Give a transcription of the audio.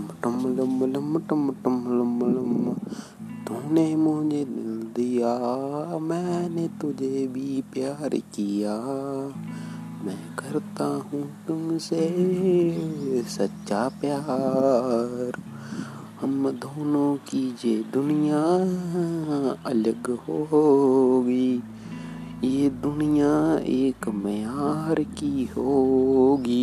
टम lump lump टम टम लम लम तूने मुझे दिल दिया, मैंने तुझे भी प्यार किया। मैं करता हूँ तुमसे सच्चा प्यार। हम दोनों की ये दुनिया अलग होगी। ये दुनिया एक मैार की होगी।